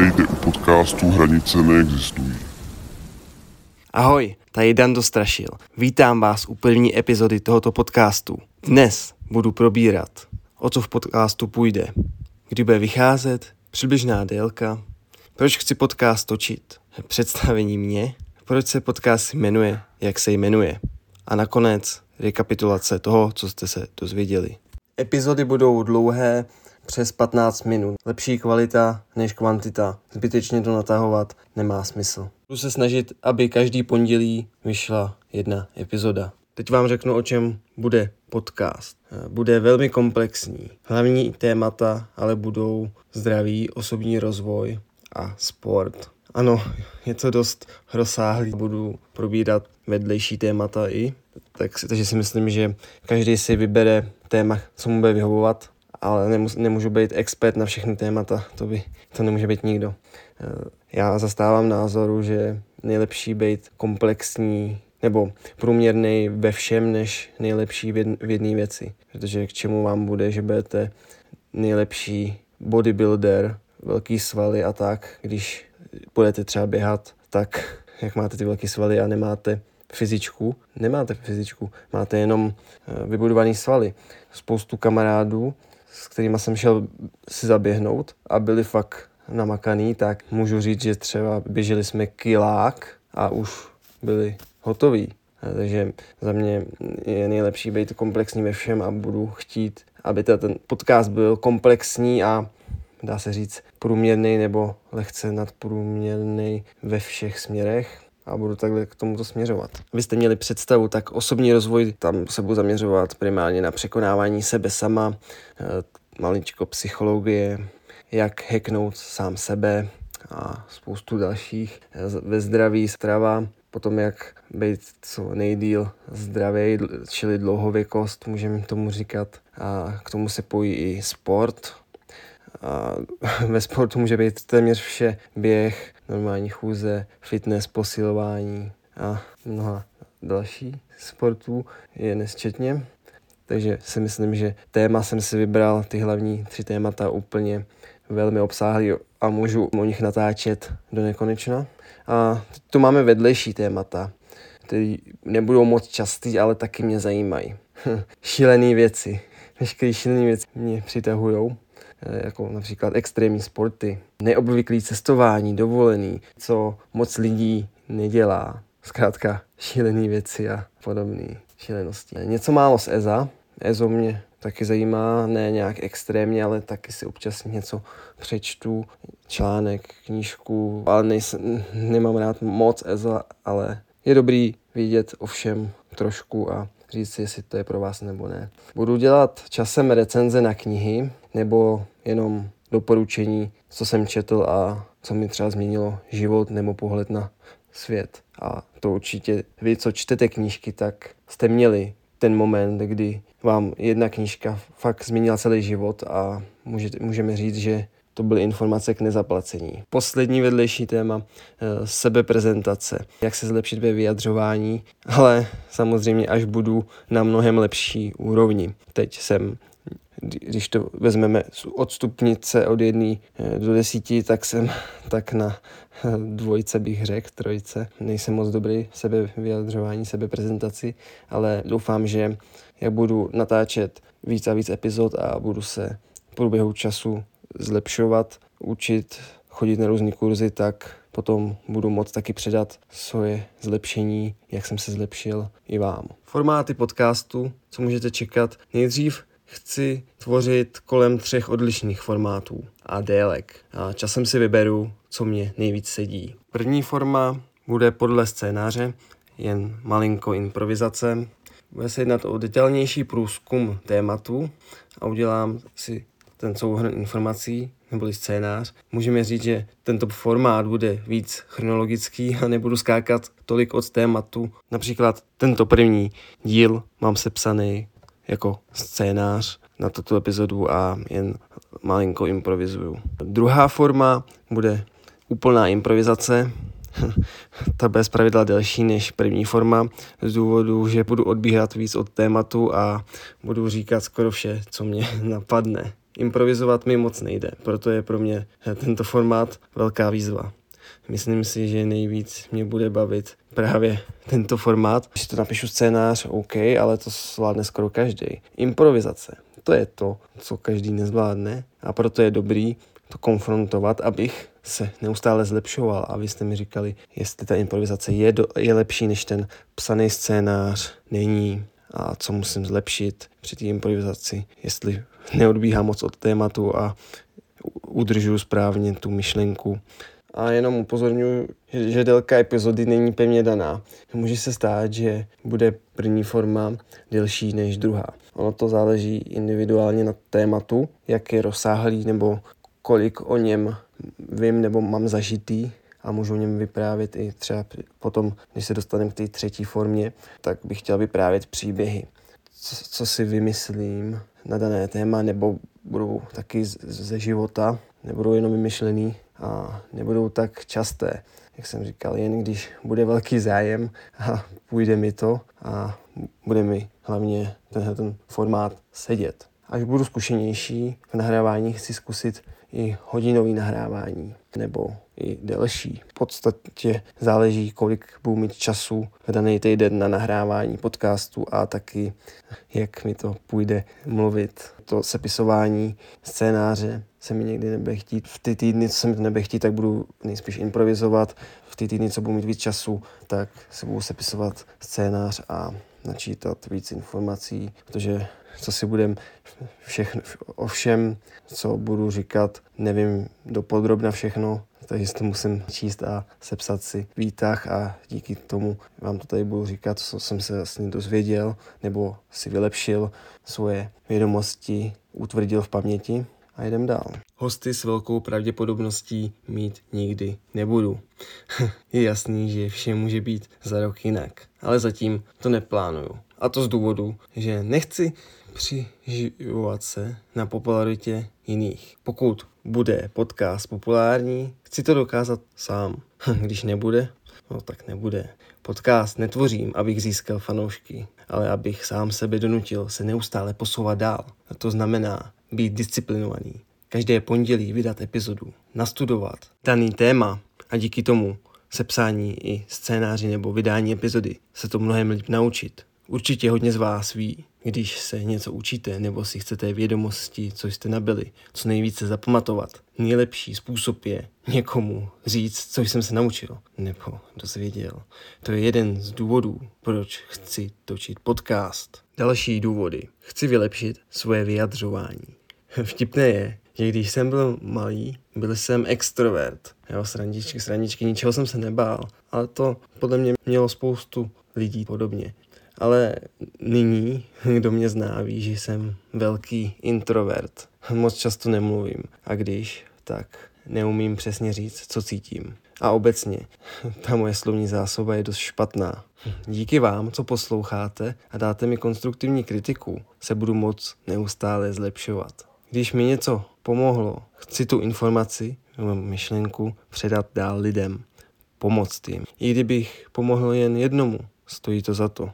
Vítejte u podcastu Hranice neexistují. Ahoj, tady Dan Dostrašil. Vítám vás u první epizody tohoto podcastu. Dnes budu probírat, o co v podcastu půjde, kdy bude vycházet, přibližná délka, proč chci podcast točit, představení mě, proč se podcast jmenuje, jak se jmenuje a nakonec rekapitulace toho, co jste se dozvěděli. Epizody budou dlouhé, přes 15 minut. Lepší kvalita než kvantita. Zbytečně to natahovat nemá smysl. Budu se snažit, aby každý pondělí vyšla jedna epizoda. Teď vám řeknu, o čem bude podcast. Bude velmi komplexní. Hlavní témata ale budou zdraví, osobní rozvoj a sport. Ano, je to dost rozsáhlý. Budu probírat vedlejší témata i, tak, takže si myslím, že každý si vybere téma, co mu bude vyhovovat ale nemus, nemůžu být expert na všechny témata, to, by, to nemůže být nikdo. Eh, já zastávám názoru, že nejlepší být komplexní nebo průměrný ve všem, než nejlepší v jedné věci. Protože k čemu vám bude, že budete nejlepší bodybuilder, velký svaly a tak, když budete třeba běhat, tak jak máte ty velké svaly a nemáte fyzičku, nemáte fyzičku, máte jenom eh, vybudovaný svaly. Spoustu kamarádů s kterými jsem šel si zaběhnout a byli fakt namakaný, tak můžu říct, že třeba běželi jsme kilák a už byli hotoví. Takže za mě je nejlepší být komplexní ve všem a budu chtít, aby ten podcast byl komplexní a dá se říct průměrný nebo lehce nadprůměrný ve všech směrech a budu takhle k tomuto směřovat. Vy jste měli představu, tak osobní rozvoj, tam se budu zaměřovat primárně na překonávání sebe sama, eh, maličko psychologie, jak hacknout sám sebe a spoustu dalších. Eh, ve zdraví strava, potom jak být co nejdíl zdravý, čili dlouhověkost, můžeme tomu říkat. A k tomu se pojí i sport, a ve sportu může být téměř vše běh, normální chůze, fitness, posilování a mnoha další sportů je nesčetně. Takže si myslím, že téma jsem si vybral, ty hlavní tři témata úplně velmi obsáhlý a můžu o nich natáčet do nekonečna. A tu máme vedlejší témata, které nebudou moc častý, ale taky mě zajímají. šílené věci. Veškeré šílené věci mě přitahují. Eh, jako například extrémní sporty, neobvyklý cestování, dovolený, co moc lidí nedělá. Zkrátka šílené věci a podobné šílenosti. Něco málo z EZA. EZO mě taky zajímá, ne nějak extrémně, ale taky si občas něco přečtu, článek, knížku, ale nejsem, nemám rád moc EZA, ale je dobrý vidět o všem trošku a říct si, jestli to je pro vás nebo ne. Budu dělat časem recenze na knihy nebo jenom doporučení, co jsem četl a co mi třeba změnilo život nebo pohled na svět. A to určitě vy, co čtete knížky, tak jste měli ten moment, kdy vám jedna knížka fakt změnila celý život a můžete, můžeme říct, že to byly informace k nezaplacení. Poslední vedlejší téma, eh, sebeprezentace, jak se zlepšit ve vyjadřování, ale samozřejmě až budu na mnohem lepší úrovni. Teď jsem když to vezmeme od stupnice od jedné eh, do desíti, tak jsem tak na eh, dvojce bych řekl, trojce. Nejsem moc dobrý v sebe vyjadřování, sebe prezentaci, ale doufám, že jak budu natáčet víc a víc epizod a budu se v průběhu času zlepšovat, učit, chodit na různé kurzy, tak potom budu moct taky předat svoje zlepšení, jak jsem se zlepšil i vám. Formáty podcastu, co můžete čekat, nejdřív chci tvořit kolem třech odlišných formátů a délek. A časem si vyberu, co mě nejvíc sedí. První forma bude podle scénáře, jen malinko improvizace. Bude se jednat o detailnější průzkum tématu a udělám si ten souhrn informací neboli scénář. Můžeme říct, že tento formát bude víc chronologický a nebudu skákat tolik od tématu. Například tento první díl mám sepsaný jako scénář na tuto epizodu a jen malinko improvizuju. Druhá forma bude úplná improvizace, ta bez pravidla delší než první forma, z důvodu, že budu odbíhat víc od tématu a budu říkat skoro vše, co mě napadne improvizovat mi moc nejde, proto je pro mě tento formát velká výzva. Myslím si, že nejvíc mě bude bavit právě tento formát. Když to napíšu scénář, OK, ale to zvládne skoro každý. Improvizace, to je to, co každý nezvládne a proto je dobrý to konfrontovat, abych se neustále zlepšoval a vy jste mi říkali, jestli ta improvizace je, do, je lepší než ten psaný scénář, není a co musím zlepšit při té improvizaci, jestli neodbíhám moc od tématu a udržuju správně tu myšlenku. A jenom upozorňuji, že, délka epizody není pevně daná. Může se stát, že bude první forma delší než druhá. Ono to záleží individuálně na tématu, jak je rozsáhlý nebo kolik o něm vím nebo mám zažitý a můžu o něm vyprávět i třeba potom, když se dostaneme k té třetí formě, tak bych chtěl vyprávět příběhy, co, co si vymyslím na dané téma, nebo budou taky ze života, nebudou jenom vymyšlený a nebudou tak časté, jak jsem říkal, jen když bude velký zájem a půjde mi to a bude mi hlavně tenhle ten formát sedět. Až budu zkušenější v nahrávání, chci zkusit i hodinový nahrávání nebo i delší. V podstatě záleží, kolik budu mít času v daný týden na nahrávání podcastu a taky, jak mi to půjde mluvit. To sepisování scénáře se mi někdy nebude chtít. V ty týdny, co se mi to nebude chtít, tak budu nejspíš improvizovat. V ty týdny, co budu mít víc času, tak se budu sepisovat scénář a načítat víc informací, protože co si budem všechno, o všem, co budu říkat, nevím dopodrobna všechno, takže to musím číst a sepsat si výtah a díky tomu vám to tady budu říkat, co jsem se vlastně dozvěděl nebo si vylepšil svoje vědomosti, utvrdil v paměti a jdem dál. Hosty s velkou pravděpodobností mít nikdy nebudu. Je jasný, že vše může být za rok jinak, ale zatím to neplánuju. A to z důvodu, že nechci přiživovat se na popularitě jiných. Pokud bude podcast populární, chci to dokázat sám. Když nebude, no tak nebude. Podcast netvořím, abych získal fanoušky, ale abych sám sebe donutil se neustále posouvat dál. A to znamená být disciplinovaný. Každé pondělí vydat epizodu, nastudovat daný téma a díky tomu sepsání i scénáři nebo vydání epizody se to mnohem líp naučit. Určitě hodně z vás ví, když se něco učíte nebo si chcete vědomosti, co jste nabili, co nejvíce zapamatovat. Nejlepší způsob je někomu říct, co jsem se naučil nebo dozvěděl. To je jeden z důvodů, proč chci točit podcast. Další důvody. Chci vylepšit svoje vyjadřování. Vtipné je, že když jsem byl malý, byl jsem extrovert. Jo, srandičky, srandičky, ničeho jsem se nebál. Ale to podle mě mělo spoustu lidí podobně ale nyní, kdo mě zná, ví, že jsem velký introvert. Moc často nemluvím a když, tak neumím přesně říct, co cítím. A obecně, ta moje slovní zásoba je dost špatná. Díky vám, co posloucháte a dáte mi konstruktivní kritiku, se budu moc neustále zlepšovat. Když mi něco pomohlo, chci tu informaci nebo myšlenku předat dál lidem, pomoct jim. I kdybych pomohl jen jednomu, stojí to za to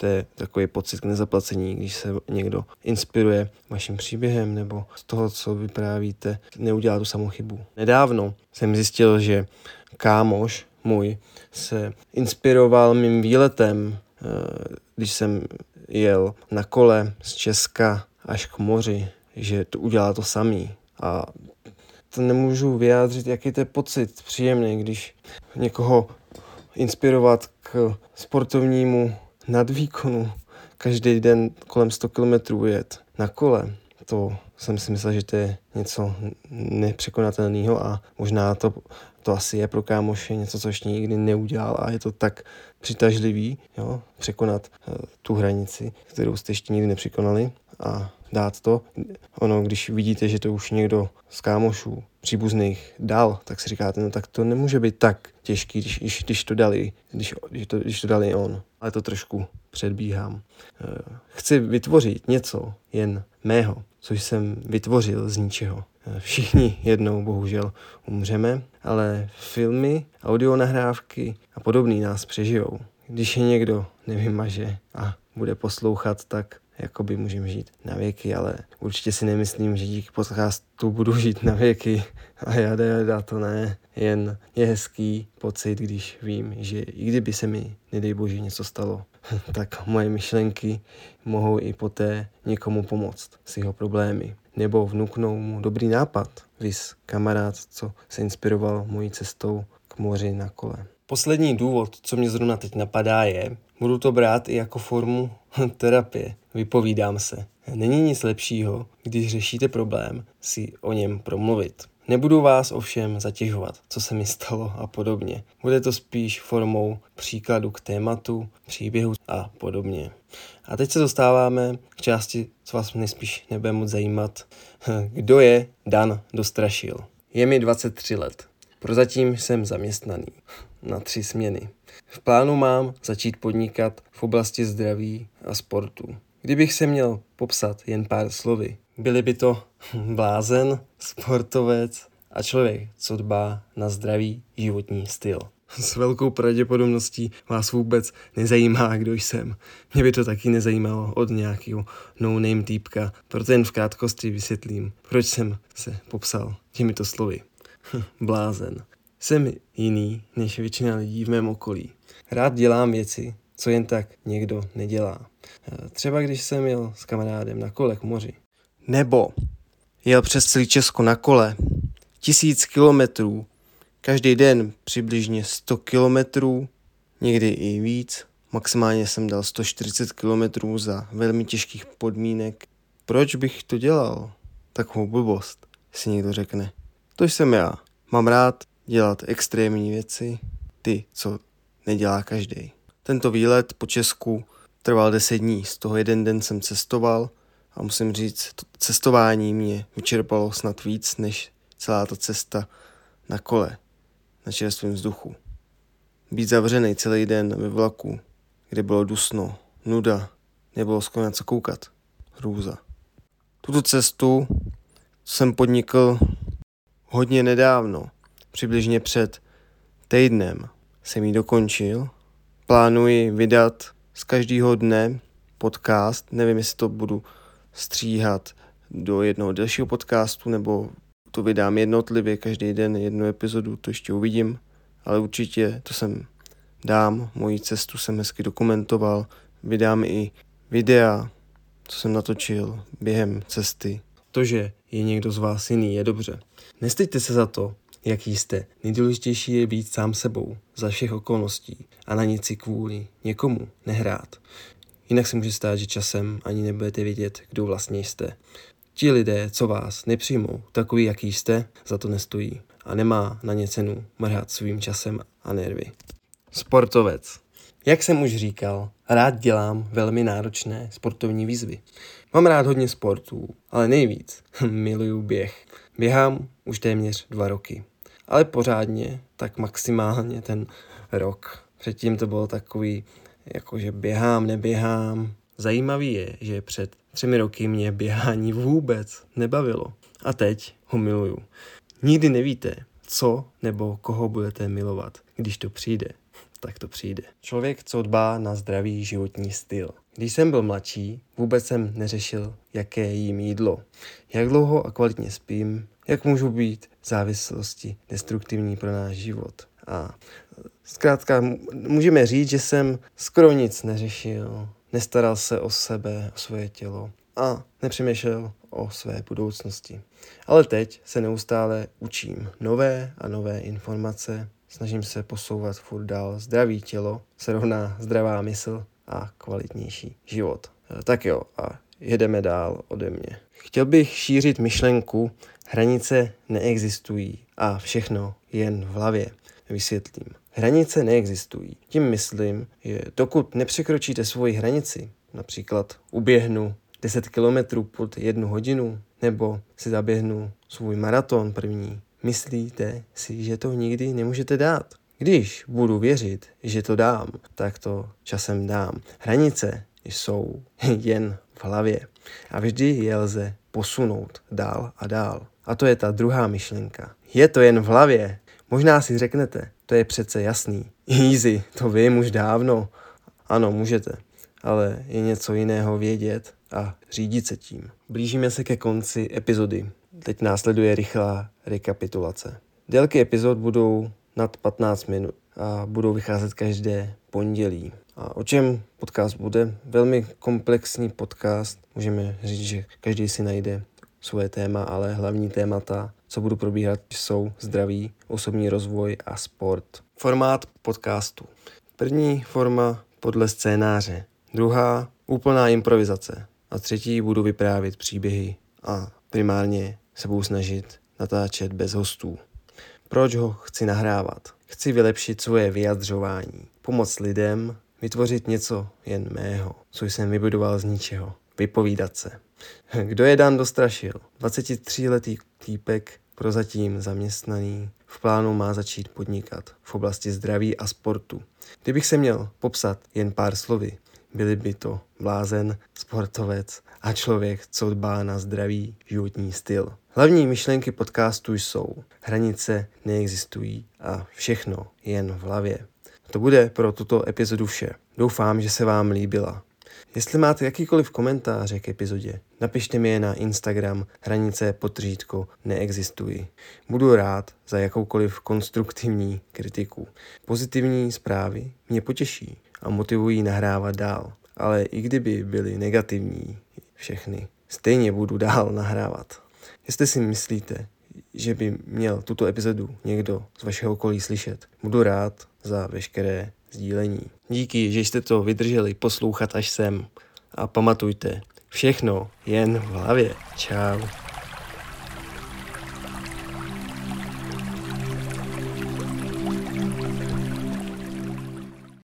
to je takový pocit k nezaplacení, když se někdo inspiruje vaším příběhem nebo z toho, co vyprávíte, neudělá tu samou chybu. Nedávno jsem zjistil, že kámoš můj se inspiroval mým výletem, eh, když jsem jel na kole z Česka až k moři, že to udělá to samý. A to nemůžu vyjádřit, jaký to je pocit příjemný, když někoho inspirovat k sportovnímu nadvýkonu každý den kolem 100 km jet na kole, to jsem si myslel, že to je něco nepřekonatelného a možná to, to asi je pro kámoše něco, co ještě nikdy neudělal a je to tak přitažlivý, jo, překonat uh, tu hranici, kterou jste ještě nikdy nepřekonali a dát to. Ono, když vidíte, že to už někdo z kámošů příbuzných dal, tak si říkáte, no tak to nemůže být tak těžký, když, když, když to dali, když, když, to, když to dali on. Ale to trošku předbíhám. Eh, chci vytvořit něco jen mého, což jsem vytvořil z ničeho. Eh, všichni jednou bohužel umřeme, ale filmy, audio nahrávky a podobný nás přežijou. Když je někdo nevymaže a bude poslouchat, tak jakoby můžeme žít na věky, ale určitě si nemyslím, že díky podcastu budu žít na věky a jada, jada, to ne. Jen je hezký pocit, když vím, že i kdyby se mi, nedej bože, něco stalo, tak moje myšlenky mohou i poté někomu pomoct s jeho problémy. Nebo vnuknou mu dobrý nápad, vys kamarád, co se inspiroval mojí cestou k moři na kole. Poslední důvod, co mě zrovna teď napadá, je, budu to brát i jako formu terapie. Vypovídám se. Není nic lepšího, když řešíte problém, si o něm promluvit. Nebudu vás ovšem zatěžovat, co se mi stalo a podobně. Bude to spíš formou příkladu k tématu, příběhu a podobně. A teď se dostáváme k části, co vás nejspíš nebude moc zajímat. Kdo je Dan Dostrašil? Je mi 23 let. Prozatím jsem zaměstnaný na tři směny. V plánu mám začít podnikat v oblasti zdraví a sportu. Kdybych se měl popsat jen pár slovy, byly by to blázen, sportovec a člověk, co dbá na zdravý životní styl. S velkou pravděpodobností vás vůbec nezajímá, kdo jsem. Mě by to taky nezajímalo od nějakého no-name týpka, proto jen v krátkosti vysvětlím, proč jsem se popsal těmito slovy. Blázen. Jsem jiný než většina lidí v mém okolí. Rád dělám věci, co jen tak někdo nedělá. E, třeba když jsem jel s kamarádem na kole k moři. Nebo jel přes celý Česko na kole. Tisíc kilometrů. Každý den přibližně 100 kilometrů, někdy i víc. Maximálně jsem dal 140 kilometrů za velmi těžkých podmínek. Proč bych to dělal? Takovou blbost, si někdo řekne. To jsem já. Mám rád dělat extrémní věci, ty, co nedělá každý. Tento výlet po Česku trval 10 dní, z toho jeden den jsem cestoval a musím říct, to cestování mě vyčerpalo snad víc než celá ta cesta na kole, na čerstvém vzduchu. Být zavřený celý den ve vlaku, kde bylo dusno, nuda, nebylo skoro na co koukat. Hrůza. Tuto cestu jsem podnikl hodně nedávno, přibližně před týdnem jsem ji dokončil. Plánuji vydat z každého dne podcast, nevím, jestli to budu stříhat do jednoho dalšího podcastu, nebo to vydám jednotlivě, každý den jednu epizodu, to ještě uvidím, ale určitě to jsem dám, moji cestu jsem hezky dokumentoval, vydám i videa, co jsem natočil během cesty. To, že je někdo z vás jiný, je dobře. Nestejte se za to, jaký jste. Nejdůležitější je být sám sebou, za všech okolností a na nic si kvůli někomu nehrát. Jinak se může stát, že časem ani nebudete vědět, kdo vlastně jste. Ti lidé, co vás nepřijmou, takový, jaký jste, za to nestojí a nemá na ně cenu mrhat svým časem a nervy. Sportovec. Jak jsem už říkal, rád dělám velmi náročné sportovní výzvy. Mám rád hodně sportů, ale nejvíc miluju běh. Běhám už téměř dva roky ale pořádně, tak maximálně ten rok. Předtím to bylo takový, jakože běhám, neběhám. Zajímavý je, že před třemi roky mě běhání vůbec nebavilo. A teď ho miluju. Nikdy nevíte, co nebo koho budete milovat, když to přijde tak to přijde. Člověk, co dbá na zdravý životní styl. Když jsem byl mladší, vůbec jsem neřešil, jaké jím jídlo, jak dlouho a kvalitně spím, jak můžou být závislosti destruktivní pro náš život. A zkrátka můžeme říct, že jsem skoro nic neřešil, nestaral se o sebe, o svoje tělo a nepřemýšlel o své budoucnosti. Ale teď se neustále učím nové a nové informace, snažím se posouvat furt dál. Zdravý tělo se rovná zdravá mysl a kvalitnější život. Tak jo, a jedeme dál ode mě. Chtěl bych šířit myšlenku, hranice neexistují a všechno jen v hlavě. Vysvětlím. Hranice neexistují. Tím myslím, že dokud nepřekročíte svoji hranici, například uběhnu 10 km pod jednu hodinu, nebo si zaběhnu svůj maraton první, myslíte si, že to nikdy nemůžete dát. Když budu věřit, že to dám, tak to časem dám. Hranice jsou jen v hlavě a vždy je lze posunout dál a dál. A to je ta druhá myšlenka. Je to jen v hlavě. Možná si řeknete, to je přece jasný. Easy, to vím už dávno. Ano, můžete. Ale je něco jiného vědět a řídit se tím. Blížíme se ke konci epizody. Teď následuje rychlá rekapitulace. Délky epizod budou nad 15 minut a budou vycházet každé pondělí. A o čem podcast bude? Velmi komplexní podcast. Můžeme říct, že každý si najde svoje téma, ale hlavní témata, co budu probíhat, jsou zdraví, osobní rozvoj a sport. Formát podcastu. První forma podle scénáře, druhá úplná improvizace a třetí budu vyprávět příběhy a primárně se budu snažit natáčet bez hostů. Proč ho chci nahrávat? Chci vylepšit svoje vyjadřování, pomoct lidem, vytvořit něco jen mého, co jsem vybudoval z ničeho, vypovídat se. Kdo je Dan Dostrašil? 23-letý týpek, prozatím zaměstnaný, v plánu má začít podnikat v oblasti zdraví a sportu. Kdybych se měl popsat jen pár slovy, byli by to blázen, sportovec a člověk, co dbá na zdravý životní styl. Hlavní myšlenky podcastu jsou hranice neexistují a všechno jen v hlavě. To bude pro tuto epizodu vše. Doufám, že se vám líbila. Jestli máte jakýkoliv komentáře k epizodě, napište mi je na Instagram hranice potřítko neexistují. Budu rád za jakoukoliv konstruktivní kritiku. Pozitivní zprávy mě potěší a motivují nahrávat dál. Ale i kdyby byly negativní všechny, stejně budu dál nahrávat. Jestli si myslíte, že by měl tuto epizodu někdo z vašeho okolí slyšet, budu rád za veškeré sdílení. Díky, že jste to vydrželi poslouchat až sem. A pamatujte, všechno jen v hlavě. Čau.